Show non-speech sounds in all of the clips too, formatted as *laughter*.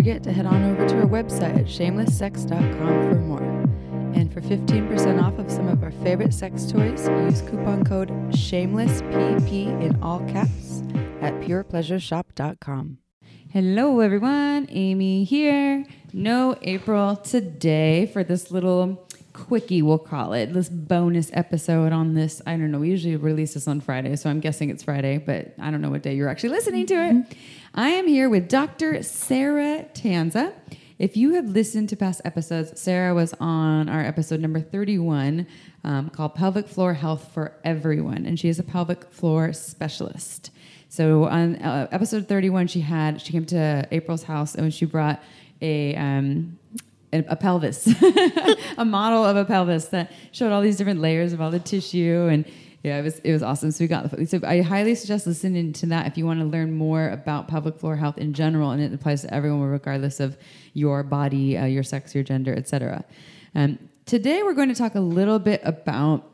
Forget to head on over to our website at shamelesssex.com for more. And for 15% off of some of our favorite sex toys, use coupon code SHAMELESSPP in all caps at purepleasureshop.com. Hello, everyone. Amy here. No April today for this little quickie, we'll call it, this bonus episode on this. I don't know. We usually release this on Friday, so I'm guessing it's Friday, but I don't know what day you're actually listening to it. I am here with Dr. Sara Tanza. If you have listened to past episodes, Sara was on our episode number 31 um, called Pelvic Floor Health for Everyone, and she is a pelvic floor specialist. So on uh, episode 31, she had she came to April's house and she brought a um, a, pelvis, *laughs* a model of a pelvis that showed all these different layers of all the tissue and. Yeah, it was it was awesome. So we got the so I highly suggest listening to that if you want to learn more about pelvic floor health in general, and it applies to everyone regardless of your body, uh, your sex, your gender, etc. Um, today we're going to talk a little bit about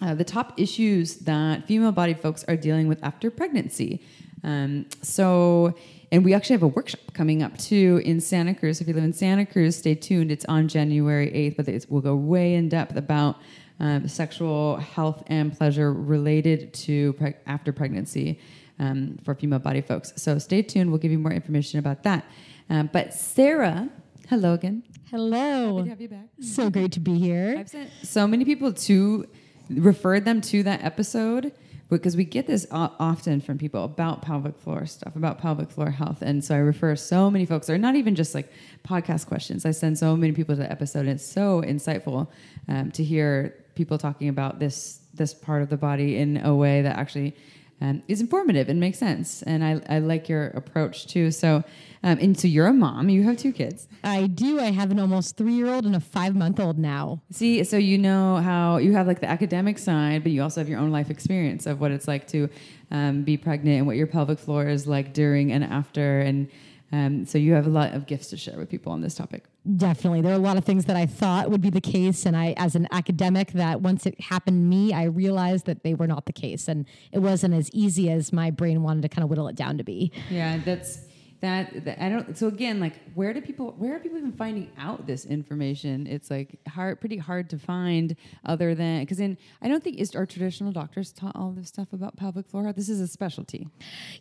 uh, the top issues that female-bodied folks are dealing with after pregnancy. Um, so, and we actually have a workshop coming up too in Santa Cruz. If you live in Santa Cruz, stay tuned. It's on January 8th, but it's, we'll go way in depth about um, sexual health and pleasure related to preg- after pregnancy um, for female body folks. So stay tuned. We'll give you more information about that. Um, but Sara, hello again. Hello. Good to have you back. So great to be here. I've sent so many people to refer them to that episode because we get this often from people about pelvic floor stuff, about pelvic floor health. And so I refer so many folks, or not even just like podcast questions. I send so many people to the episode. And it's so insightful um, to hear people talking about this this part of the body in a way that actually um, is informative and makes sense. And I, I like your approach too. So, um, and so you're a mom. You have two kids. I do. I have an almost three year old and a five month old now. See, so you know how you have like the academic side, but you also have your own life experience of what it's like to um, be pregnant and what your pelvic floor is like during and after. And um, so you have a lot of gifts to share with people on this topic. Definitely. There are a lot of things that I thought would be the case. And I, as an academic, that once it happened to me, I realized that they were not the case. And it wasn't as easy as my brain wanted to kind of whittle it down to be. Yeah, that's that, that. I don't. So again, like, where do people? Where are people even finding out this information? It's like hard, pretty hard to find. Other than because in, I don't think is our traditional doctors taught all this stuff about pelvic floor. This is a specialty.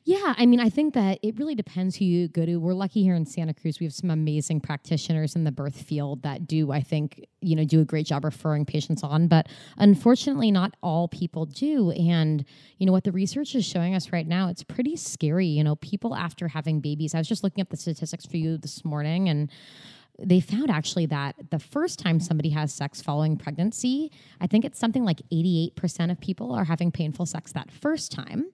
Yeah, I mean, I think that it really depends who you go to. We're lucky here in Santa Cruz. We have some amazing practitioners in the birth field that do, I think, you know, do a great job referring patients on. But unfortunately, not all people do. And, you know, what the research is showing us right now, it's pretty scary. You know, people after having babies, I was just looking up the statistics for you this morning and they found actually that the first time somebody has sex following pregnancy, I think it's something like 88% of people are having painful sex that first time.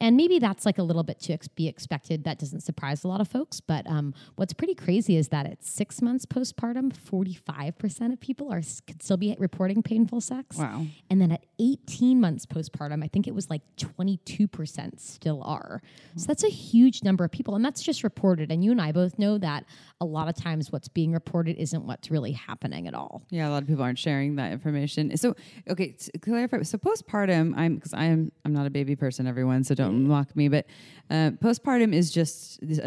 And maybe that's like a little bit to ex- be expected. That doesn't surprise a lot of folks. But um, what's pretty crazy is that at six months postpartum, 45% of people are could still be reporting painful sex. Wow. And then at 18 months postpartum, I think it was like 22% still are. So that's a huge number of people. And that's just reported. And you and I both know that a lot of times what's being reported isn't what's really happening at all. Yeah, a lot of people aren't sharing that information. So, okay, to clarify. So, postpartum, I'm because I'm I'm not a baby person, everyone. So don't mock me. But uh, postpartum is just is,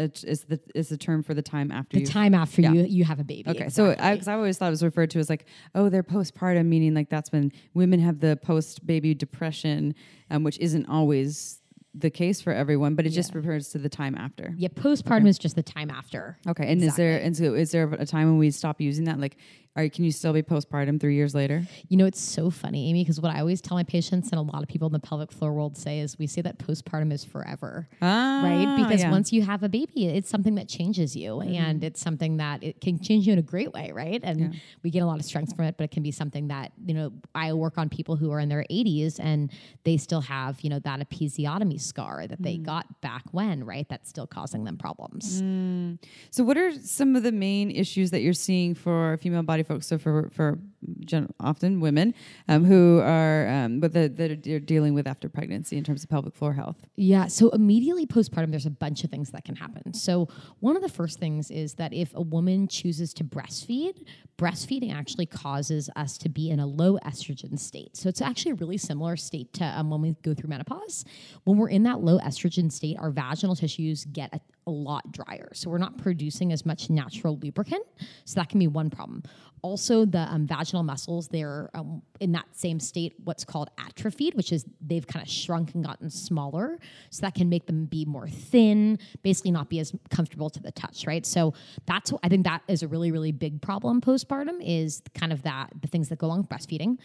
the is the term for the time after The you. time after Yeah. you you have a baby. Okay, so I, cause I always thought it was referred to as like, oh, they're postpartum, meaning like that's when women have the post baby depression, um, which isn't always the case for everyone, but it just refers to the time after. yeah, postpartum is just the time after. Okay, and is there and so is there a time when we stop using that? Like, Are can you still be postpartum three years later? You know, it's so funny, Amy, because what I always tell my patients and a lot of people in the pelvic floor world say is we say that postpartum is forever. Ah, right? Because yeah. once you have a baby, it's something that changes you mm-hmm. and it's something that it can change you in a great way, right? And we get a lot of strength from it, but it can be something that, you know, I work on people who are in their 80s and they still have, you know, that episiotomy scar that they mm. got back when, right? That's still causing them problems. Mm. So, what are some of the main issues that you're seeing for female body folks? So, for for gen- often women um, who are um, but that are dealing with after pregnancy in terms of pelvic floor health. Yeah. So immediately postpartum, there's a bunch of things that can happen. So one of the first things is that if a woman chooses to breastfeed, breastfeeding actually causes us to be in a low estrogen state. So it's actually a really similar state to um, when we go through menopause. When we're in that low estrogen state, our vaginal tissues get a, a lot drier. So we're not producing as much natural lubricant. So that can be one problem. Also, the um, vaginal muscles, they're um, in that same state, what's called atrophied, which is they've kind of shrunk and gotten smaller. So that can make them be more thin, basically not be as comfortable to the touch, right? So that's, I think that is a really, really big problem postpartum is kind of that, the things that go along with breastfeeding.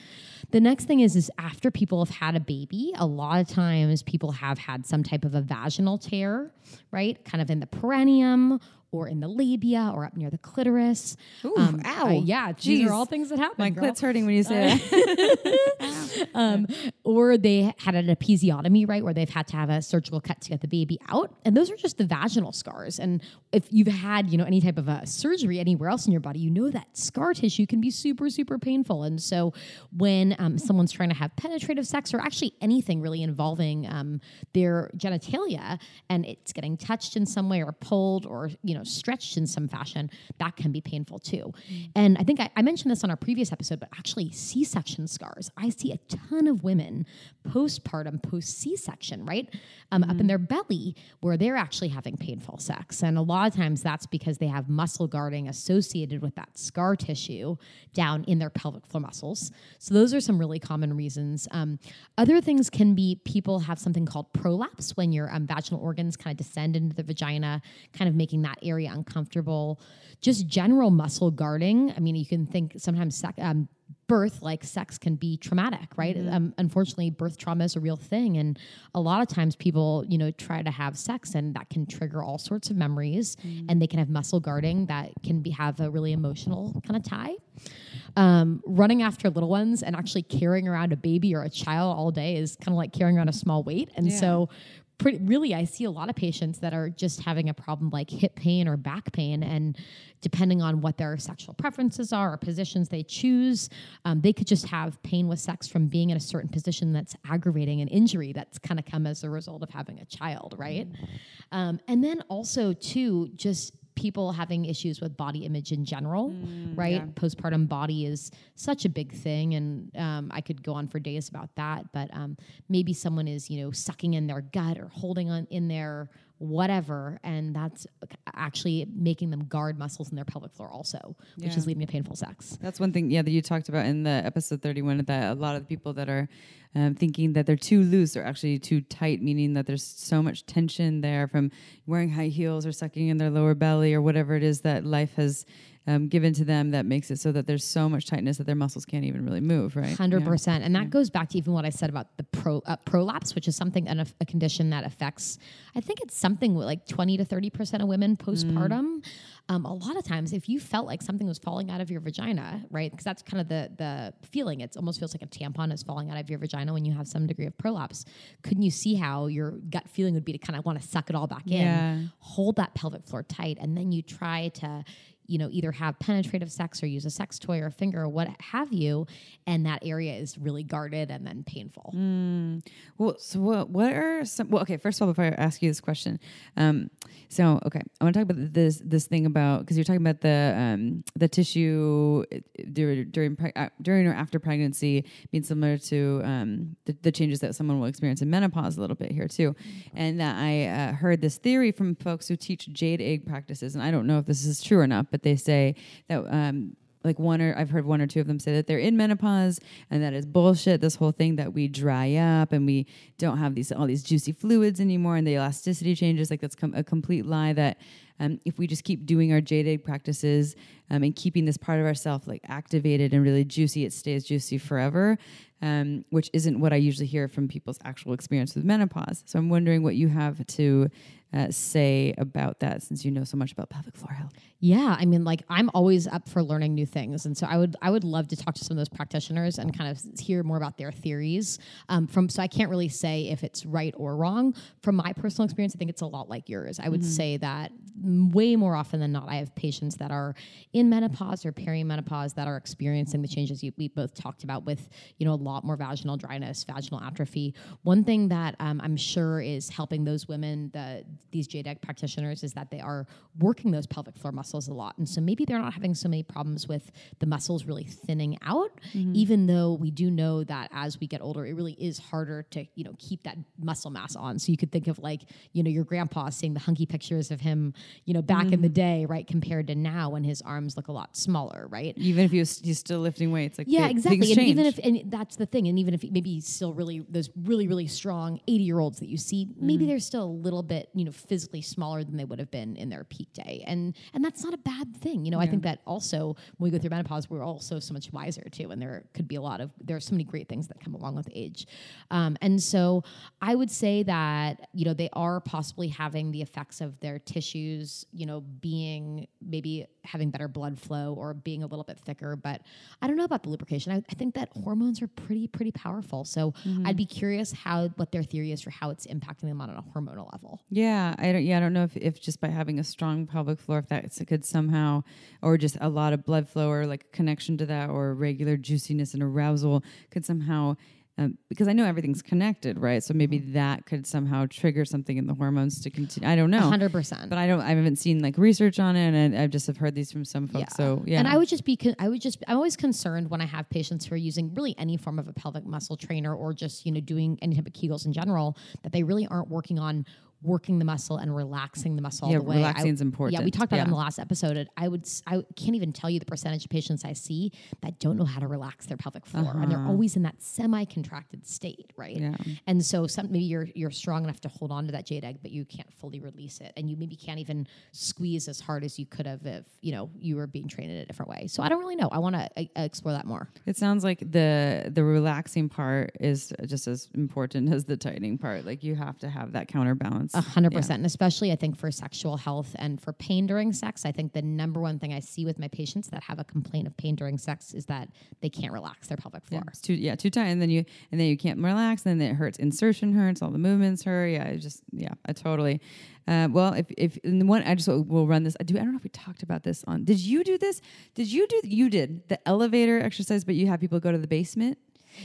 The next thing is, is after people have had a baby, a lot of times people have had some type of a vaginal tear, right? Kind of in the perineum or in the labia or up near the clitoris. Ooh, Um, ow. uh, yeah, these Jeez. are all things that happen. My girl. clit's hurting when you say that. *laughs* um, or they had an episiotomy, right, where they've had to have a surgical cut to get the baby out, and those are just the vaginal scars. And if you've had, you know, any type of a surgery anywhere else in your body, you know that scar tissue can be super, super painful. And so, when um, someone's trying to have penetrative sex, or actually anything really involving um, their genitalia, and it's getting touched in some way, or pulled, or you know, stretched in some fashion, that can be painful too. And I think I, I mentioned this on our previous episode, but actually, C-section scars. I see a ton of women postpartum, post C-section, right, um, up in their belly, where they're actually having painful sex, and a lot of times that's because they have muscle guarding associated with that scar tissue down in their pelvic floor muscles. So those are some really common reasons. Um, other things can be people have something called prolapse when your um, vaginal organs kind of descend into the vagina, kind of making that area uncomfortable. Just general muscle guarding. I mean, you can think sometimes sec- um, birth, like sex, can be traumatic, right? Um, unfortunately, birth trauma is a real thing, and a lot of times people, you know, try to have sex, and that can trigger all sorts of memories, and they can have muscle guarding that can be have a really emotional kind of tie. Um, running after little ones and actually carrying around a baby or a child all day is kind of like carrying around a small weight, and so pretty really i see a lot of patients that are just having a problem like hip pain or back pain and depending on what their sexual preferences are or positions they choose um, they could just have pain with sex from being in a certain position that's aggravating an injury that's kind of come as a result of having a child right? Um, and then also too just people having issues with body image in general, right? Postpartum body is such a big thing, and um, I could go on for days about that. But um, maybe someone is, you know, sucking in their gut or holding on in their whatever, and that's actually making them guard muscles in their pelvic floor also, which is leading to painful sex. That's one thing, yeah, that you talked about in the episode 31 that a lot of the people that are um, thinking that they're too loose are actually too tight, meaning that there's so much tension there from wearing high heels or sucking in their lower belly or whatever it is that life has um, given to them that makes it so that there's so much tightness that their muscles can't even really move, right? Hundred Yeah. percent, and that goes back to even what I said about the pro uh, prolapse, which is something and a, a condition that affects. I think it's something like twenty to thirty percent of women postpartum. Um, a lot of times, if you felt like something was falling out of your vagina, right? Because that's kind of the the feeling. It almost feels like a tampon is falling out of your vagina when you have some degree of prolapse. Couldn't you see how your gut feeling would be to kind of want to suck it all back Yeah. in, hold that pelvic floor tight, and then you try to you know, either have penetrative sex or use a sex toy or a finger or what have you, and that area is really guarded and then painful. Well, so what, what are some? Well, okay. First of all, before I ask you this question, um, so okay, I want to talk about this this thing about because you're talking about the um, the tissue uh, during during uh, during or after pregnancy being similar to um, the, the changes that someone will experience in menopause a little bit here too, and that I uh, heard this theory from folks who teach jade egg practices, and I don't know if this is true or not, but they say that. Um, like one or I've heard one or two of them say that they're in menopause and that is bullshit. This whole thing that we dry up and we don't have these all these juicy fluids anymore and the elasticity changes like that's com- a complete lie that um, if we just keep doing our jade practices um, and keeping this part of ourself like activated and really juicy, it stays juicy forever. Um, which isn't what I usually hear from people's actual experience with menopause. So I'm wondering what you have to uh, say about that since you know so much about pelvic floor health. Yeah, I mean, like I'm always up for learning new things, and so I would I would love to talk to some of those practitioners and kind of hear more about their theories. Um, from so I can't really say if it's right or wrong. From my personal experience, I think it's a lot like yours. I would mm-hmm. say that way more often than not, I have patients that are in menopause or perimenopause that are experiencing the changes you, we both talked about with you know a lot more vaginal dryness, vaginal atrophy. One thing that um, I'm sure is helping those women, the these jade egg practitioners, is that they are working those pelvic floor muscles a lot. And so maybe they're not having so many problems with the muscles really thinning out, mm-hmm. even though we do know that as we get older, it really is harder to, you know, keep that muscle mass on. So you could think of like, you know, your grandpa seeing the hunky pictures of him, you know, back mm-hmm. in the mm-hmm. day, right, compared to now when his arms look a lot smaller, right? Even if he was, he's still lifting weights. Like yeah, exactly. And even if, and that's the thing. And even if maybe he's still really, those really, really strong 80 year olds that you see, mm-hmm. maybe they're still a little bit, you know, physically smaller than they would have been in their peak day. And, and that's not a bad thing. You know, yeah. I think that also when we go through menopause, we're also so much wiser too. And there could be a lot of, there are so many great things that come along with age. Um, and so I would say that, you know, they are possibly having the effects of their tissues, you know, being maybe having better blood flow or being a little bit thicker. But I don't know about the lubrication. I, I think that hormones are pretty, pretty powerful. So mm-hmm. I'd be curious how, what their theory is for how it's impacting them on a hormonal level. Yeah. I don't, yeah, I don't know if, if just by having a strong pelvic floor, if that could somehow, or just a lot of blood flow or like a connection to that or regular juiciness and arousal could somehow um, because I know everything's connected, right? So maybe mm-hmm. that could somehow trigger something in the hormones to continue. I don't know, hundred percent. But I don't. I haven't seen like research on it, and I just have heard these from some folks. Yeah. So yeah. And I would just be. Con- I would just. I'm always concerned when I have patients who are using really any form of a pelvic muscle trainer or just you know doing any type of Kegels in general that they really aren't working on working the muscle and relaxing the muscle yeah, all the way. Relaxing is important. Yeah, we talked about yeah. in the last episode. I would I can't even tell you the percentage of patients I see that don't know how to relax their pelvic floor, uh-huh. and they're uh-huh. always in that semi-contracted state, right? Yeah. And so some maybe you're you're strong enough to hold on to that jade egg, but you can't fully release it, and you maybe can't even squeeze as hard as you could have if you know you were being trained in a different way. So I don't really know. I want to explore that more. It sounds like the the relaxing part is just as important *laughs* as the tightening part. Like you have to have that counterbalance a hundred percent. And especially I think for sexual health and for pain during sex, I think the number one thing I see with my patients that have a complaint of pain during sex is that they can't relax their pelvic floor. Yeah, too yeah, too tight. And then you and then you can't relax, and then it hurts. Insertion hurts, all the movements hurt. Yeah, just yeah, I totally. Uh, well, if if in the one I just will run this. I do. I don't know if we talked about this on. Did you do this? Did you do? You did the elevator exercise, but you have people go to the basement.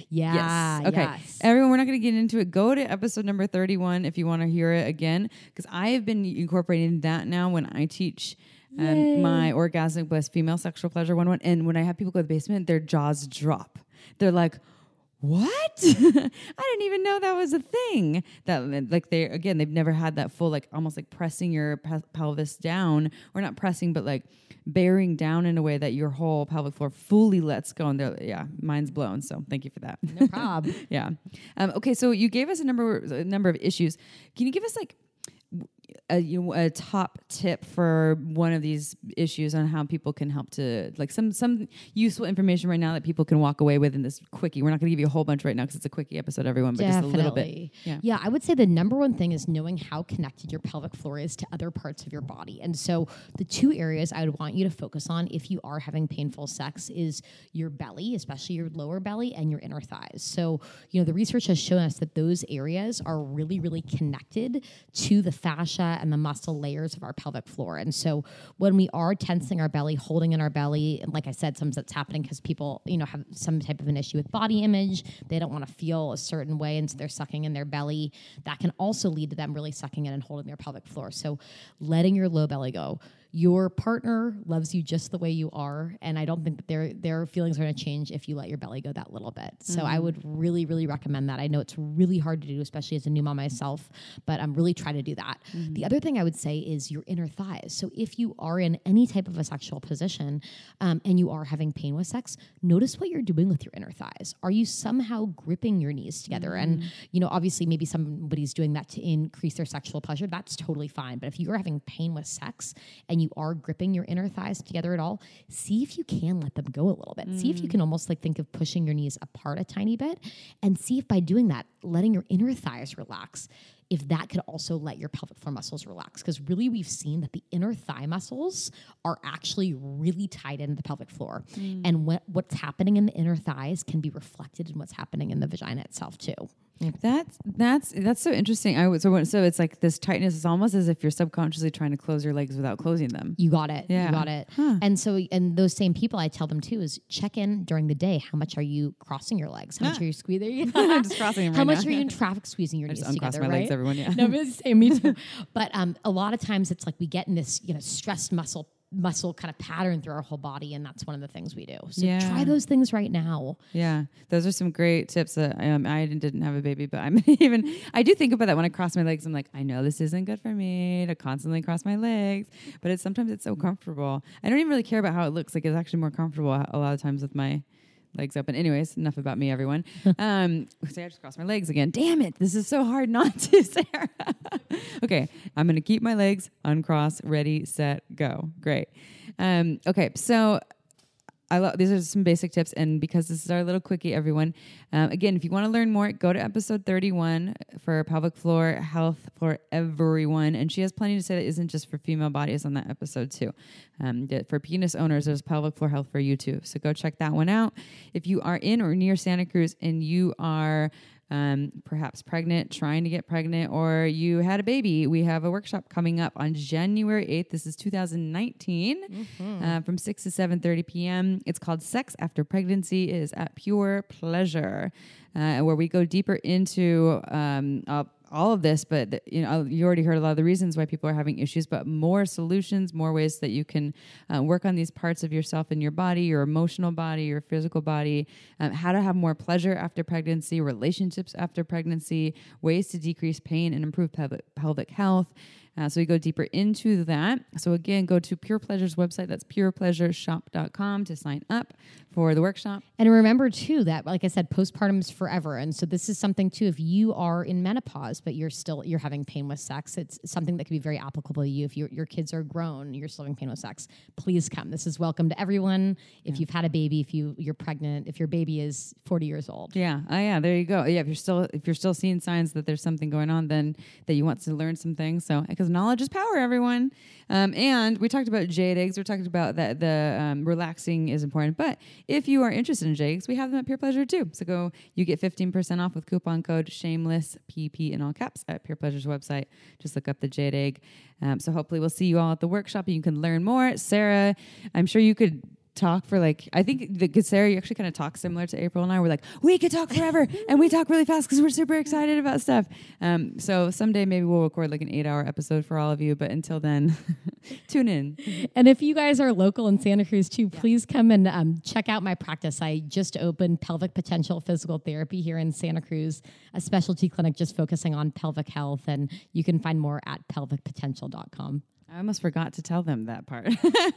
Yeah. Yes. Okay. Yes. Everyone, we're not going to get into it. Go to episode number 31 if you want to hear it again, because I have been incorporating that now when I teach. Um, my orgasmic bliss female sexual pleasure one one and when I have people go to the basement, their jaws drop. They're like, what? *laughs* I didn't even know that was a thing. That like they again, they've never had that full like almost like pressing your pe- pelvis down, or not pressing, but like bearing down in a way that your whole pelvic floor fully lets go. And they're, yeah, mine's blown. So thank you for that. No problem. *laughs* yeah. Um, okay. So you gave us a number, a number of issues. Can you give us like a, you know, a top tip for one of these issues on how people can help to like some some useful information right now that people can walk away with in this quickie. We're not going to give you a whole bunch right now because it's a quickie episode, everyone, but Definitely. just a little bit. Yeah. yeah, I would say the number one thing is knowing how connected your pelvic floor is to other parts of your body. And so the two areas I would want you to focus on if you are having painful sex is your belly, especially your lower belly and your inner thighs. So, you know, the research has shown us that those areas are really really connected to the fascia and the muscle layers of our pelvic floor. And so when we are tensing our belly, holding in our belly, like I said, sometimes that's happening because people, you know, have some type of an issue with body image. They don't want to feel a certain way, and so they're sucking in their belly. That can also lead to them really sucking in and holding their pelvic floor. So letting your low belly go your partner loves you just the way you are, and I don't think that their their feelings are going to change if you let your belly go that little bit. So I mm-hmm. would really, really recommend that. I know it's really hard to do, especially as a new mom myself, but I'm really trying to do that. The mm-hmm. other thing I would say is your inner thighs. So if you are in any type of a sexual position um, and you are having pain with sex, notice what you're doing with your inner thighs. Are you somehow gripping your knees together? And mm-hmm. you know, obviously, maybe somebody's doing that to increase their sexual pleasure. That's totally fine. But if you're having pain with sex and you are gripping your inner thighs together at all, see if you can let them go a little bit. See if you mm. can almost like think of pushing your knees apart a tiny bit, and see if by doing that, letting your inner thighs relax if that could also let your pelvic floor muscles relax. Because really, we've seen that the inner thigh muscles are actually really tied into the pelvic floor. Mm. And what, what's happening in the inner thighs can be reflected in what's happening in the vagina itself, too. That's that's that's so interesting. I would so so it's like this tightness is almost as if you're subconsciously trying to close your legs without closing them. You got it. Yeah. You got it. And so, and those same people, I tell them too, is check in during the day. How much are you crossing your legs? How much are you squeezing? *laughs* I'm just crossing them *laughs* How much are you in traffic squeezing your I knees just uncross together? my right? legs, everyone. Yeah. *laughs* No, but same. Me *laughs* too. but um, a lot of times it's like we get in this, you know, stressed muscle muscle kind of pattern through our whole body, and that's one of the things we do. So Yeah. try those things right now. Yeah, those are some great tips. That um, I didn't have a baby, but I'm *laughs* even. I do think about that when I cross my legs. I'm like, I know this isn't good for me to constantly cross my legs, but it's sometimes it's so comfortable. I don't even really care about how it looks. Like it's actually more comfortable a lot of times with my legs open. Anyways, enough about me, everyone. *laughs* um, so I just crossed my legs again. Damn it, this is so hard not *laughs* to, Sara. okay, I'm gonna keep my legs uncrossed, ready, set, go. Great. Um, okay, so I love these are some basic tips, and because this is our little quickie, everyone. Um, again, if you want to learn more, go to episode thirty-one for pelvic floor health for everyone. And she has plenty to say that isn't just for female bodies on that episode too. Um, for penis owners, there's pelvic floor health for you too. So go check that one out. If you are in or near Santa Cruz and you are um, perhaps pregnant, trying to get pregnant, or you had a baby, we have a workshop coming up on January 8th. This is 2019 uh, from 6 to 7.30 p.m. It's called Sex After Pregnancy. It is at Pure Pleasure, uh, where we go deeper into um, uh, all of this, but you know you already heard a lot of the reasons why people are having issues, but more solutions, more ways that you can uh, work on these parts of yourself and your body, your emotional body, your physical body, um, how to have more pleasure after pregnancy, relationships after pregnancy, ways to decrease pain and improve pelvic, pelvic health. Uh, so we go deeper into that. So again, go to Pure Pleasure's website. That's purepleasureshop.com to sign up for the workshop. And remember too that, like I said, postpartum is forever, and so this is something too. If you are in menopause but you're still you're having pain with sex, it's something that could be very applicable to you. If your your kids are grown, you're still having pain with sex, please come. This is welcome to everyone. If you've had a baby, if you you're pregnant, if your baby is 40 years old, Yeah. Oh yeah, there you go. Yeah, if you're still if you're still seeing signs that there's something going on, then that you want to learn some things. So because knowledge is power, everyone. Um, and we talked about jade eggs. We talked about that the um, relaxing is important. But if you are interested in jade eggs, we have them at Pure Pleasure too. So go, you get 15% off with coupon code Shameless PP in all caps at Pure Pleasure's website. Just look up the jade egg. Um, so hopefully we'll see you all at the workshop and you can learn more. Sara, I'm sure you could talk for like I think the good Sara, you actually kind of talk similar to April and I. We're like, we could talk forever *laughs* and we talk really fast because we're super excited about stuff. Um, so someday maybe we'll record like an eight hour episode for all of you. But until then, *laughs* tune in. And if you guys are local in Santa Cruz too, please come and um, check out my practice. I just opened Pelvic Potential Physical Therapy here in Santa Cruz, a specialty clinic just focusing on pelvic health. And you can find more at pelvicpotential.com. I almost forgot to tell them that part.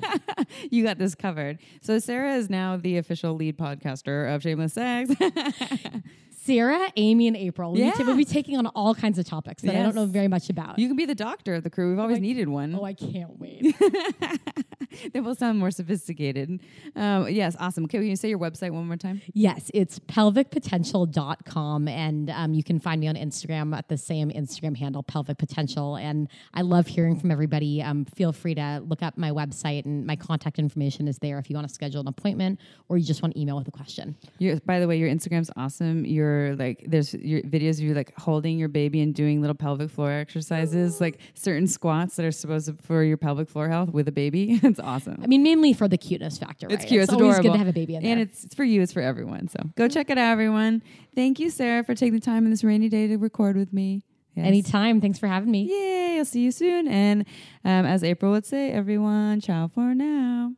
*laughs* you got this covered. So Sara is now the official lead podcaster of Shameless Sex. *laughs* Sara, Amy, and April. We'll, be Yeah. we'll be taking on all kinds of topics that I don't know very much about. you can be the doctor of the crew. We've always oh, needed one. oh, I can't wait. *laughs* *laughs* they will sound more sophisticated. Um, yes, awesome. Okay, can you say your website one more time? yes, it's pelvicpotential.com. And um, you can find me on Instagram at the same Instagram handle, Pelvic Potential. And I love hearing from everybody. Um, feel free to look up my website, and my contact information is there if you want to schedule an appointment or you just want to email with a question. Your, by the way, your Instagram's awesome. You're like, there's your videos of you like holding your baby and doing little pelvic floor exercises, like certain squats that are supposed to for your pelvic floor health with a baby. *laughs* it's awesome. I mean, mainly for the cuteness factor. It's right? cute. It's, always adorable. good to have a baby in there. and it's, it's for you. It's for everyone. So go check it out, everyone. Thank you, Sara, for taking the time on this rainy day to record with me. Yes. Anytime. Thanks for having me. Yay! I'll see you soon. And um, as April would say, everyone, ciao for now.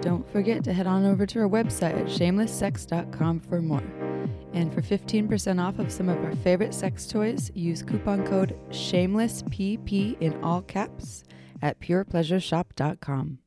Don't forget to head on over to our website at shamelesssex.com for more. And for 15% off of some of our favorite sex toys, use coupon code SHAMELESSPP in all caps at purepleasureshop.com.